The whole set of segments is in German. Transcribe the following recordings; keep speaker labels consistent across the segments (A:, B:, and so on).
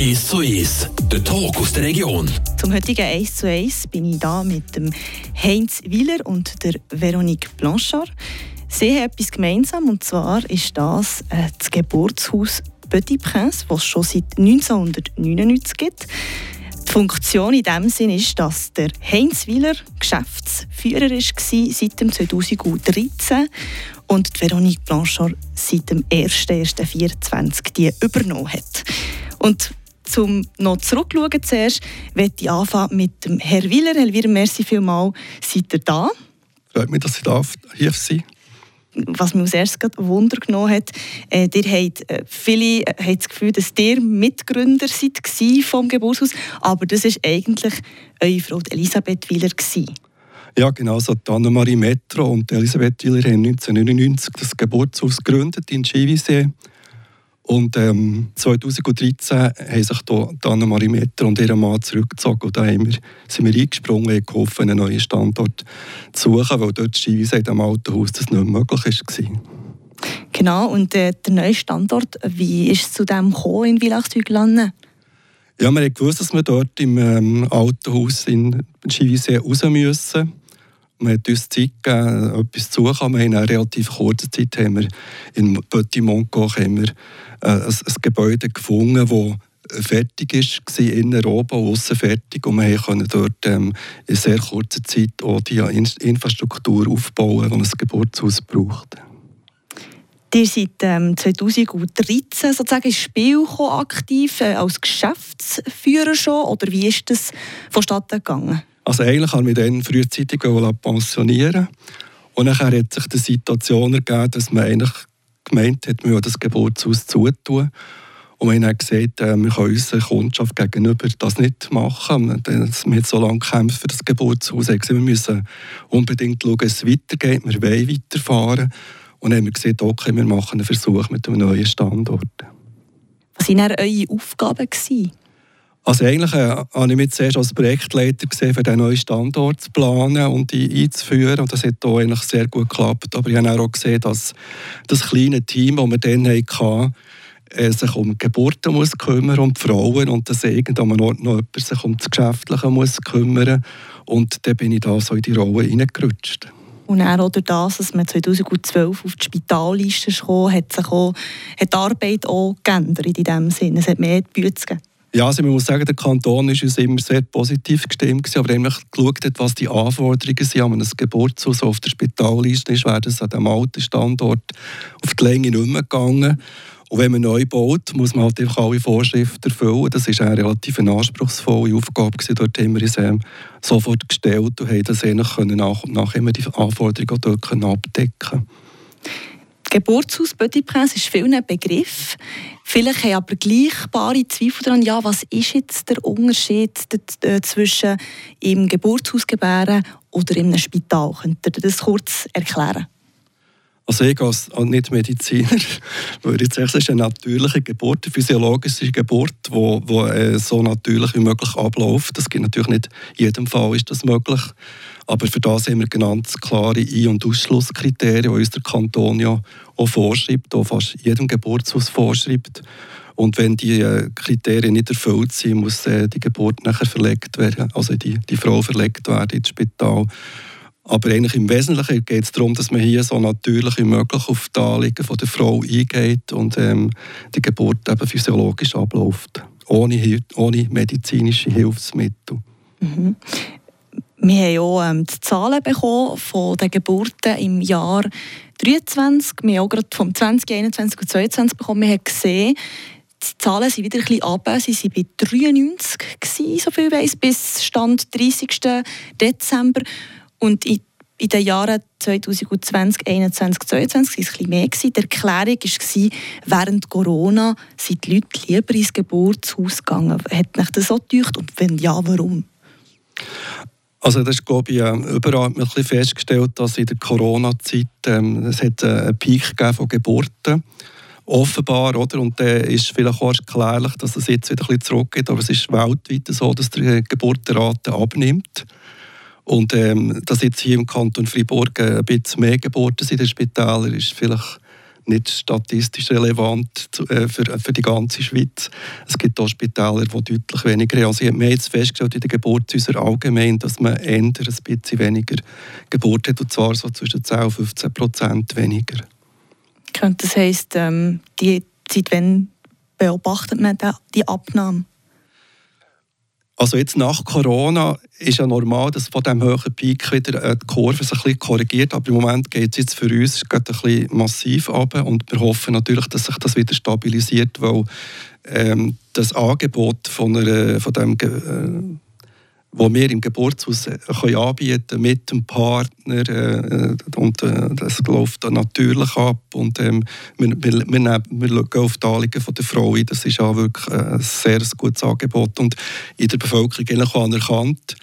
A: 1 zu 1, der Talk aus der Region.
B: Zum heutigen 1 zu 1 bin ich da mit dem Heinz Wieler und der Veronique Blanchard. Sie haben etwas gemeinsam und zwar ist das äh, das Geburtshaus Petit Prince, das es schon seit 1999 gibt. Die Funktion in dem Sinn ist, dass der Heinz Wieler Geschäftsführer war seit dem 2013 und die Veronique Blanchard seit dem 1.1.24 die übernommen hat. Und zum noch zurückschauen zuerst, möchte ich anfangen mit dem Herr Wieler. Herr Wieler, merci vielmals. Seid ihr da?
C: Freut mich, dass ich hier sein
B: was mich als erstes Wunder genommen hat, äh, ihr habt, äh, viele äh, haben das Gefühl, dass ihr Mitgründer seid vom Geburtshaus, aber das war eigentlich eure Frau Elisabeth Wieler. Gewesen.
C: Ja, genau. Also Annemarie Metro und Elisabeth Wieler haben 1999 das Geburtshaus gegründet in Chivisee. Und ähm, 2013 haben sich da Annemarie Metter und ihr Mann zurückgezogen und da haben wir, sind wir eingesprungen und geholfen, einen neuen Standort zu suchen, weil dort Skiwiese in diesem alten Haus das nicht möglich war.
B: Genau, und äh, der neue Standort, wie ist es zu dem gekommen in Villachsüglanden?
C: Ja, wir haben gewusst, dass wir dort im ähm, alten Haus in Skiwiese raus müssen. Man hat uns Zeit gegeben, etwas zu suchen. Wir haben in einer relativ kurzen Zeit haben wir in Petit Monco haben äh, ein, ein Gebäude gefunden, das fertig war, innen, oben und außen fertig. Und wir konnten dort ähm, in sehr kurzer Zeit auch die Infrastruktur aufbauen, die ein Geburtshaus braucht.
B: Ihr seid ähm, 2013 sozusagen ins Spiel aktiv, äh, als Geschäftsführer schon, oder wie ist das vonstatten gegangen?
C: Also eigentlich habe ich mich dann frühzeitig pensionieren und dann hat sich die Situation ergeben, dass man eigentlich gemeint hat, man das Geburtshaus zutun. Und wir haben gesagt, äh, wir können unserer Kundschaft gegenüber das nicht machen. Wir haben so lange gekämpft für das Geburtshaus. Wir müssen unbedingt schauen, dass es weitergeht. Wir wollen weiterfahren. Und dann haben wir gesagt, okay, wir machen einen Versuch mit einem neuen Standort.
B: Was waren eure Aufgaben?
C: Also eigentlich äh, habe ich mich zuerst als Projektleiter gesehen, für den neuen Standort zu planen und einzuführen. Und das hat auch eigentlich sehr gut geklappt. Aber ich habe auch gesehen, dass das kleine Team, das wir dann hatten, äh, sich um Geburten muss kümmern, um die Frauen und dass irgendwann Ort noch jemand sich um das Geschäftliche muss kümmern Und dann bin ich da so in die Rolle hineingerutscht.
B: Und auch durch das, dass man 2012 auf die Spitalliste kam, hat sich auch, hat die Arbeit auch geändert in diesem Sinne. Es hat mehr Bühne gegeben.
C: Ja, also man muss sagen, der Kanton ist uns immer sehr positiv gestimmt gewesen, aber wenn man geschaut hat, was die Anforderungen sind an einem Geburtshaus auf der Spitalliste ist, wäre das an dem alten Standort auf die Länge nicht mehr gegangen. Und wenn man neu baut, muss man halt einfach alle Vorschriften erfüllen. Das ist eine relativ anspruchsvolle Aufgabe gewesen. Dort haben wir uns ähm, sofort gestellt und haben das nach und nach immer die Anforderungen dort abdecken
B: Geburtshaus Petit Prince ist vielen ein Begriff. Vielleicht haben aber gleichbare Zweifel daran, ja, was ist jetzt der Unterschied zwischen im Geburtshaus gebären oder in einem Spital? Könnt ihr das kurz erklären?
C: Also ich als Nicht-Mediziner würde ich sagen, es ist eine natürliche Geburt, eine physiologische Geburt, die wo, wo, äh, so natürlich wie möglich abläuft. Das gibt natürlich nicht in jedem Fall ist das möglich. Aber für das haben wir ganz klare Ein- und Ausschlusskriterien, die uns der Kanton ja auch vorschreibt, auch fast jedem Geburtshaus vorschreibt. Und wenn die äh, Kriterien nicht erfüllt sind, muss äh, die Geburt nachher verlegt werden, also die, die Frau verlegt werden ins Spital. Aber eigentlich im Wesentlichen geht es darum, dass man hier so natürlich wie möglich auf die Anliegen von der Frau eingeht und ähm, die Geburt eben physiologisch abläuft, ohne, ohne medizinische Hilfsmittel.
B: Mhm. Wir haben auch ähm, die Zahlen bekommen von den Geburten im Jahr 2023. Wir haben auch gerade vom 2021 und 2022 bekommen. Wir haben gesehen, die Zahlen sind wieder ein bisschen runter. Sie waren bei 93, gewesen, so viel weiss, bis Stand 30. Dezember. Und in, in den Jahren 2020, 2021, 2022 war es bisschen mehr. Die Erklärung war, während Corona sind die Leute lieber ins Geburtshaus gegangen. Hat mich das so gedacht? Und wenn ja, warum?
C: Also das ist, glaube ich, überall hat man festgestellt, dass in der Corona-Zeit ähm, es hat äh, einen Peak von Geburten offenbar, oder? Und dann ist vielleicht auch erklärlich, dass es jetzt wieder ein bisschen zurückgeht, aber es ist weltweit so, dass die Geburtenrate abnimmt. Und ähm, dass jetzt hier im Kanton Freiburg ein bisschen mehr Geburten sind in den Spitälern, ist vielleicht nicht statistisch relevant äh, für, für die ganze Schweiz. Es gibt auch Spitäler, die deutlich weniger haben. Also wir haben jetzt festgestellt in den Geburtshäusern allgemein, dass man eher ein bisschen weniger Geburt hat, und zwar so zwischen 10 und 15 Prozent weniger.
B: Das heisst, ähm, die Zeit, wenn beobachtet man die Abnahme?
C: Also jetzt nach Corona ist ja normal, dass von diesem hohen Peak wieder äh, die Kurve sich ein bisschen korrigiert, aber im Moment geht es jetzt für uns ein bisschen massiv ab und wir hoffen natürlich, dass sich das wieder stabilisiert, weil ähm, das Angebot von, einer, von dem äh, wo wir im Geburtshaus äh, können anbieten mit dem Partner äh, und äh, das läuft dann natürlich ab und ähm, wir, wir, wir, nehmen, auf die Anliegen von der Frau ein. Das ist auch wirklich ein sehr gutes Angebot und in der Bevölkerung auch anerkannt.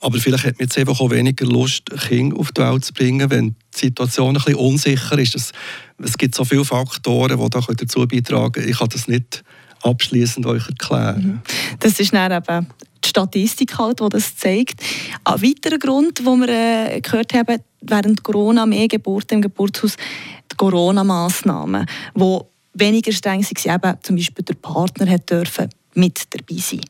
C: Aber vielleicht hat man jetzt einfach auch weniger Lust, Kinder auf die Welt zu bringen, wenn die Situation ein bisschen unsicher ist. Es, es gibt so viele Faktoren, die dazu beitragen können. Ich kann das nicht abschließend euch erklären.
B: Das ist dann eben die Statistik, halt, die das zeigt. Ein weiterer Grund, den wir äh, gehört haben, während Corona mehr Geburten im Geburtshaus, die Corona-Massnahmen, die weniger streng waren, eben zum Beispiel der Partner hat dürfen mit dabei sein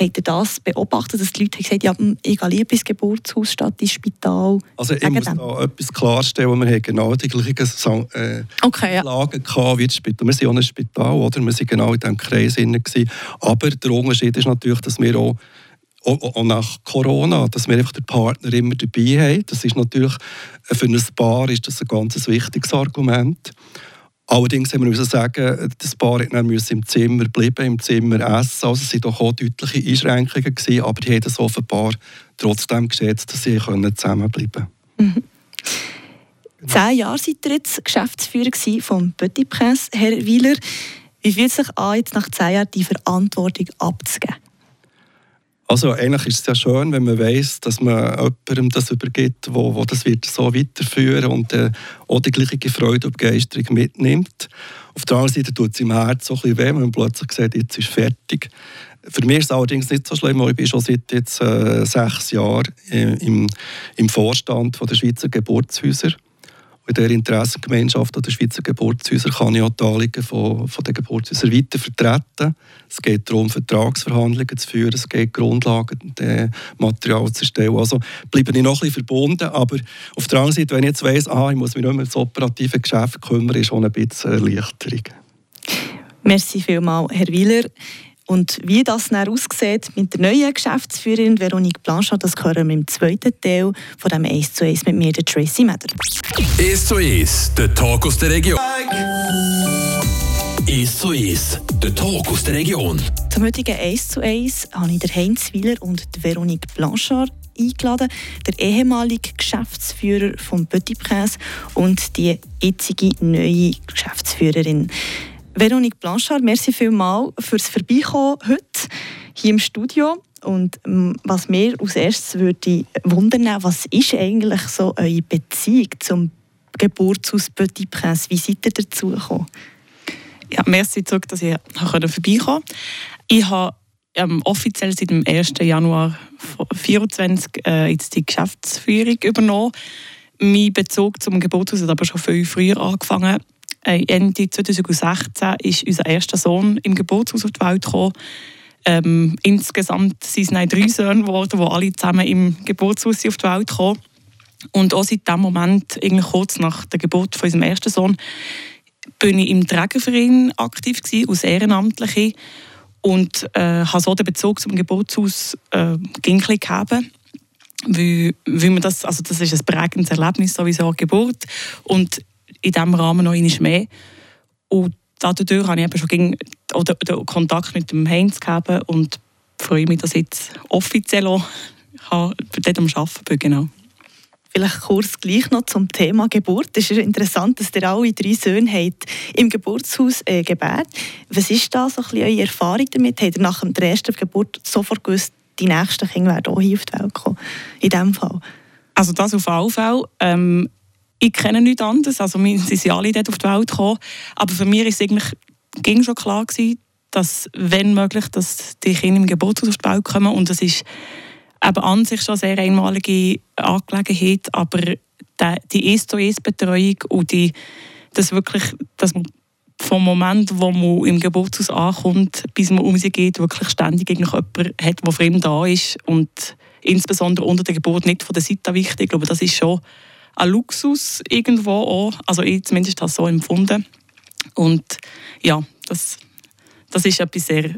B: Habt ihr das beobachtet, dass die Leute gesagt haben, ja, ich gehe lieber ins Geburtshaus statt ins Spital?
C: Also ich muss da etwas klarstellen. Wir haben genau die gleichen äh, okay, ja. Lagen gehabt wie das Spital. Wir sind auch ein Spital, oder? Wir waren genau in diesem Kreis. Gewesen. Aber der Unterschied ist natürlich, dass wir auch auch nach Corona, dass wir einfach den Partner immer dabei haben. Das ist natürlich für ein Paar ist das ein ganz wichtiges Argument. Allerdings haben wir sagen, das Paar musste im Zimmer bleiben, im Zimmer essen. Also es waren doch auch deutliche Einschränkungen, gewesen, aber die haben es offenbar trotzdem geschätzt, dass sie zusammenbleiben können. Mhm.
B: Zehn Jahre seid ihr jetzt Geschäftsführer vom Petit Prince, Herr Wieler. Wie fühlt es sich an, jetzt nach zehn Jahren die Verantwortung abzugeben?
C: Also eigentlich ist es ja schön, wenn man weiß, dass man jemandem das übergibt, wo, wo das wird so weiterführen und äh, auch die gleiche Freude und Begeisterung mitnimmt. Auf der anderen Seite tut es im Herzen so ein bisschen weh, wenn man plötzlich sieht, jetzt ist fertig. Für mich ist es allerdings nicht so schlimm, weil ich bin schon seit jetzt äh, sechs Jahren äh, im, im Vorstand von der Schweizer Geburtshäuser in der Interessengemeinschaft der Schweizer Geburtshäuser kann ich auch die Anliegen von, von den Geburtshäusern weiter vertreten. Es geht darum, Vertragsverhandlungen zu führen, es geht Grundlagen, Material zu erstellen. Also bleibe ich noch ein verbunden, aber auf der anderen Seite, wenn ich jetzt weiss, aha, ich muss mich nicht mehr um das operative Geschäft kümmern, ist schon ein bisschen Erleichterung.
B: Merci vielmals, Herr Wieler. Und wie das dann aussieht mit der neuen Geschäftsführerin Veronique Blanchard, das hören wir im zweiten Teil von dem 1 zu 1 mit mir, der Tracy Meder.
A: 1 zu 1, der Talk aus der Region. 1 zu 1, der Talk aus der Region.
B: Zum heutigen 1 zu 1 habe ich Heinz Wieler und Veronique Blanchard eingeladen, der ehemalige Geschäftsführer vom Petit Prince und die jetzige neue Geschäftsführerin. Veronique Blanchard, merci vielmals fürs Vorbeikommen heute hier im Studio. Und ähm, was mir als erstes würde wundern, was ist eigentlich so eure Beziehung zum Geburtshaus Petit Prince? Wie seid ihr dazu gekommen?
D: Ja, merci zurück, dass ich vorbeikommen konnte. Ich habe ähm, offiziell seit dem 1. Januar 2024 äh, jetzt die Geschäftsführung übernommen. Mein Bezug zum Geburtshaus hat aber schon viel früher angefangen. Äh, Ende 2016 ist unser erster Sohn im Geburtshaus auf die Welt gekommen. Ähm, insgesamt sind es drei Söhne geworden, die alle zusammen im Geburtshaus auf die Welt kamen. Und auch seit dem Moment, kurz nach der Geburt von unserem ersten Sohn, bin ich im Trägerverein aktiv gewesen, als Ehrenamtliche und äh, habe so den Bezug zum Geburtshaus äh, gegeben. Weil, weil man das, also das ist ein prägendes Erlebnis, sowieso Geburt. Und in diesem Rahmen noch einmal mehr. Und dadurch habe ich eben schon gegen, oder, oder Kontakt mit dem Heinz gehabt und freue mich, dass ich jetzt offiziell auch dort am Arbeiten bin. Genau.
B: Vielleicht kurz gleich noch zum Thema Geburt. Es ist interessant, dass ihr alle drei Söhne habt im Geburtshaus äh, gebärt. Was ist da so ein bisschen eure Erfahrung damit? Habt ihr nach der ersten Geburt sofort gewusst, die nächsten Kinder werden auch hier auf die Welt kommen? In diesem Fall?
D: Also das auf alle Fälle. Ähm, ich kenne nichts anderes. Also wir sind alle dort auf die Welt gekommen. Aber für mich es eigentlich ging schon klar gewesen, dass, wenn möglich, dass die Kinder im Geburtshaus auf die Welt kommen. Und das ist eben an sich schon eine sehr einmalige Angelegenheit. Aber die 1 zu 1 Betreuung und die dass wirklich, dass man vom Moment, wo man im Geburtshaus ankommt, bis man um sie geht, wirklich ständig jemanden hat, der ihn da ist und insbesondere unter der Geburt nicht von der Seite wichtig. Ich glaube, das ist schon ein Luxus irgendwo auch. Also ich zumindest habe es so empfunden. Und ja, das, das ist etwas sehr,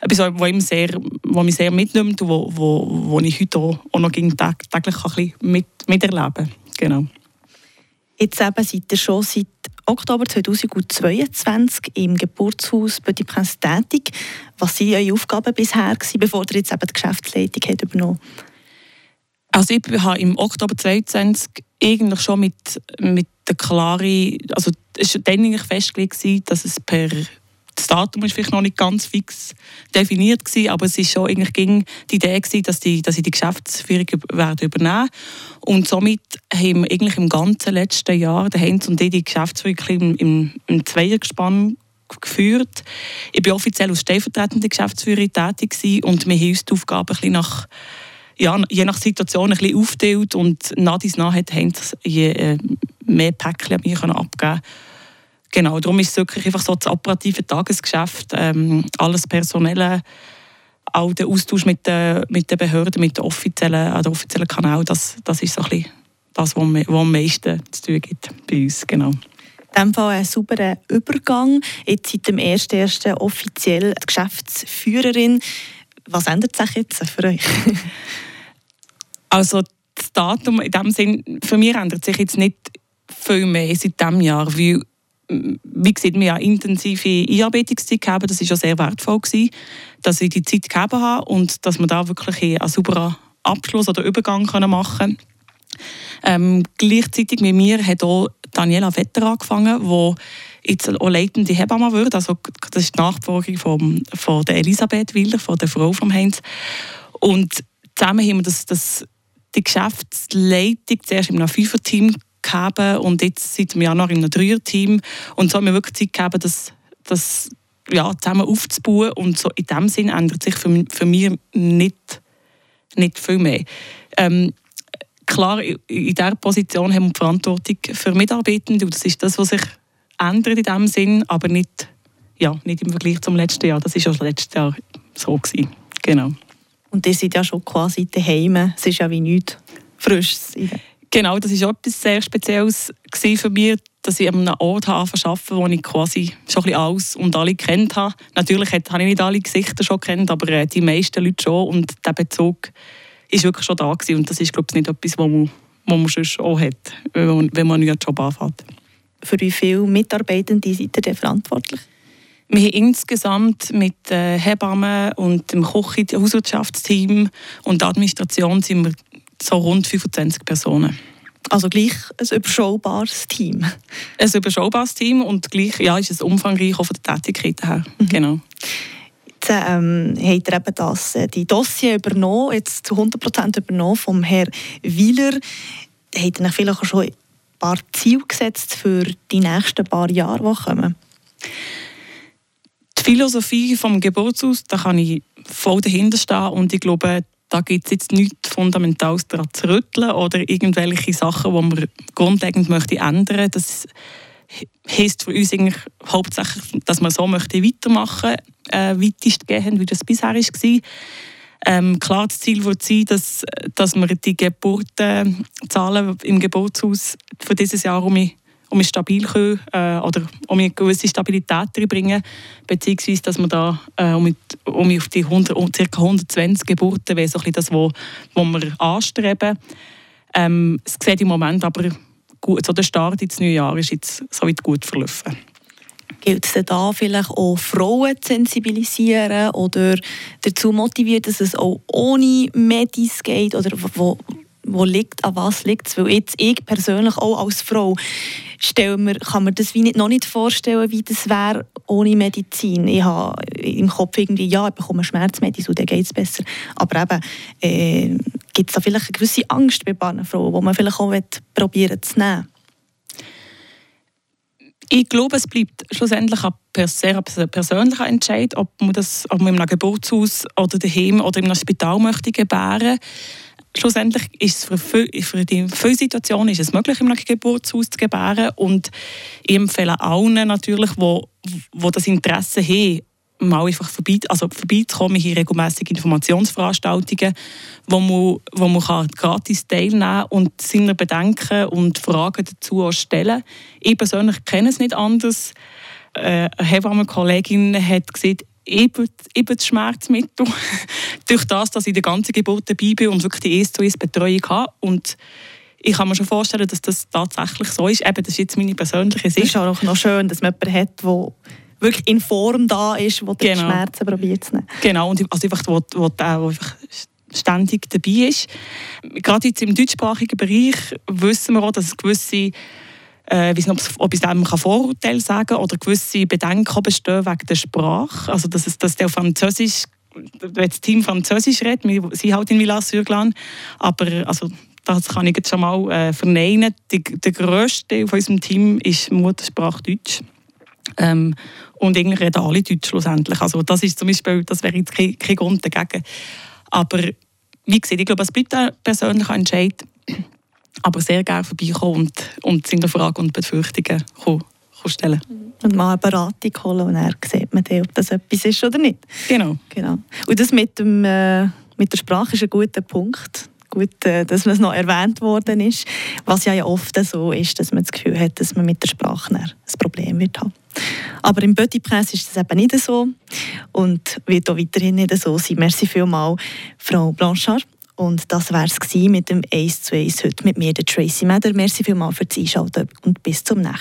D: etwas, was, ihm sehr, was mich sehr mitnimmt und wo, wo, wo ich heute auch, auch noch täglich bisschen mit, miterleben kann. Genau.
B: Jetzt eben seid ihr schon seit Oktober 2022 im Geburtshaus Petit Prince tätig. Was waren eure Aufgaben bisher, bevor ihr jetzt eben die Geschäftsleitung habt übernommen
D: Also ich habe im Oktober 2022 eigentlich schon mit, mit der klaren, also es war dann eigentlich festgelegt, dass es per das Datum ist vielleicht noch nicht ganz fix definiert gewesen, aber es ist schon eigentlich ging die Idee gewesen, dass, die, dass ich die Geschäftsführung werde übernehmen und somit haben wir eigentlich im ganzen letzten Jahr der Heinz und ich die Geschäftsführung im, im, im Zweiergespann geführt. Ich bin offiziell als stellvertretende Geschäftsführerin tätig gewesen und wir haben uns die Aufgaben ein bisschen nach ja, je nach Situation ein bisschen aufgeteilt und nach dies nach hat Heinz je äh, mehr Päckchen an mich abgeben Genau, darum ist es wirklich einfach so das operative Tagesgeschäft, ähm, alles Personelle, auch der Austausch mit den, mit den Behörden, mit den offiziellen, den offiziellen Kanal, das, das ist so ein bisschen das, was, was am meisten zu tun gibt bei uns. Genau.
B: In diesem Fall ein sauberer Übergang. Jetzt seit dem 1.1. offiziell die Geschäftsführerin. Was ändert sich jetzt für euch?
D: also das Datum in dem Sinn, für mich ändert sich jetzt nicht viel mehr seit diesem Jahr, weil wie gesagt, wir eine intensive Einarbeitungszeit gehabt. Das war schon sehr wertvoll, gewesen, dass ich die Zeit gehabt habe und dass wir da wirklich einen sauberen Abschluss oder Übergang machen können. Ähm, gleichzeitig mit mir hat auch Daniela Vetter angefangen, die jetzt auch leitende Hebamme wird. Also, das ist die Nachfolgerin von, von der Elisabeth Wilder, von der Frau von Heinz. Und zusammen haben wir das, das, die Geschäftsleitung zuerst einem Fünfer-Team gegeben und jetzt seit dem Januar einem Dreier-Team. Und so haben wir wirklich Zeit gegeben, das, das ja, zusammen aufzubauen. Und so in dem Sinn ändert sich für, für mich nicht, nicht viel mehr. Ähm, klar, in dieser Position haben wir die Verantwortung für Mitarbeitende und das ist das, was sich ändert in diesem Sinn, aber nicht, ja, nicht im Vergleich zum letzten Jahr. Das war schon letztes Jahr so. Gewesen. Genau.
B: Und ihr seid ja schon quasi daheim. Es ist ja wie nichts Frisches.
D: Genau, das war auch etwas sehr Spezielles für mich, dass ich an einem Ort arbeite, wo ich quasi schon ein alles und alle kennt habe. Natürlich habe ich nicht alle Gesichter schon kennt, aber äh, die meisten Leute schon und der Bezug ist wirklich schon da gewesen. und das ist glaube ich nicht etwas, was man, was man sonst auch hat, wenn man, wenn man einen neuen Job anfängt.
B: Für wie viele Mitarbeitende seid ihr denn verantwortlich?
D: Wir haben insgesamt mit äh, Hebammen und dem Koch Hauswirtschaftsteam und der Administration sind wir so rund 25 Personen.
B: Also gleich ein überschaubares Team.
D: Ein überschaubares Team und gleich ja, ist es umfangreich auch von der Tätigkeit her. Mhm. Genau.
B: Jetzt ähm, hat er eben das, äh, die Dossier übernommen, jetzt zu 100% übernommen vom Herrn Wieler. Hat er vielleicht schon paar Ziele gesetzt für die nächsten paar Jahre, die kommen?
D: Die Philosophie vom Geburtshaus, da kann ich voll dahinter stehen und ich glaube, da gibt es jetzt nichts Fundamentales daran zu rütteln oder irgendwelche Sachen, die man grundlegend möchte ändern möchte. Das heisst für uns eigentlich hauptsächlich, dass man so möchte weitermachen äh, weitestgehend, wie das bisher war. Ähm, klar, das Ziel wird sein, dass, dass wir die Geburtenzahlen im Geburtshaus für dieses Jahr um um stabil können, äh, oder um eine gewisse Stabilität reinbringen, beziehungsweise dass wir da äh, um, um auf die 100, um ca. 120 Geburten wäre so ein das, was wir anstreben. Ähm, es sieht im Moment aber gut, so der Start ins neue Jahr ist jetzt soweit gut verlaufen.
B: Gilt es da vielleicht auch Frauen zu sensibilisieren oder dazu motivieren, dass es auch ohne Medis geht? Oder wo, wo liegt, an was liegt es? Weil jetzt ich persönlich auch als Frau stelle mir, kann mir das wie nicht, noch nicht vorstellen, wie das wäre ohne Medizin. Ich habe im Kopf irgendwie, ja, ich bekomme Schmerzmedizin und dann geht es besser. Aber eben, äh, gibt es da vielleicht eine gewisse Angst bei Frauen, die man vielleicht auch probieren zu nehmen?
D: Ich glaube, es bleibt schlussendlich ein sehr persönlicher Entscheid, ob man das ob man in einem Geburtshaus oder daheim oder in einem Spital möchte gebären. Schlussendlich ist es für, für die viele ist es möglich, im Geburtshaus zu gebären. Und ich empfehle allen natürlich, wo, wo das Interesse haben, mal einfach vorbei, also vorbeizukommen. hier regelmäßige Informationsveranstaltungen, wo man, wo man kann gratis teilnehmen kann und seine Bedenken und Fragen dazu stellen Ich persönlich kenne es nicht anders. Äh, eine Hebammenkollegin hat gesagt, eben, eben das Schmerzmittel. Durch das, dass ich die ganze Geburt dabei bin und wirklich die 1 zu 1 Betreuung habe. Und ich kann mir schon vorstellen, dass das tatsächlich so ist. Eben, das ist jetzt meine persönliche Sicht.
B: Es ist auch noch schön, dass man jemanden hat, der wirklich in Form da ist, der genau. die Schmerzen probiert zu nehmen.
D: Genau, und also einfach, wo, wo, wo einfach ständig dabei ist. Gerade jetzt im deutschsprachigen Bereich wissen wir auch, dass es gewisse äh, ich weiß nicht, ob ich dem Vorurteile sagen kann oder gewisse Bedenken bestehen wegen der Sprache. Also, dass, es, dass der Französisch, wenn das Team Französisch redet, wir sind halt in Villars-sur-Glane, aber also, das kann ich jetzt schon mal äh, verneinen. Die, der grösste Teil von unserem Team ist Muttersprache Deutsch. Ähm, und irgendwie reden alle Deutsch schlussendlich. Also das ist zum Beispiel, das wäre jetzt kein, kein Grund dagegen. Aber wie gesagt, ich glaube, es bleibt ein persönlicher Entscheid. Aber sehr gerne vorbeikommen und, und seine Fragen und Befürchtungen kommen, stellen.
B: Und mal eine Beratung holen und dann sieht man dann, ob das etwas ist oder nicht.
D: Genau.
B: genau. Und das mit, dem, äh, mit der Sprache ist ein guter Punkt gut, äh, dass es noch erwähnt worden ist. Was ja oft so ist, dass man das Gefühl hat, dass man mit der Sprache ein Problem wird haben. Aber im Bodypress ist das eben nicht so und wird auch weiterhin nicht so sein. Merci vielmals, Frau Blanchard. Und das war es mit dem 1 zu 1 heute mit mir, der Tracy Meder. Merci vielmals fürs Einschalten und bis zum nächsten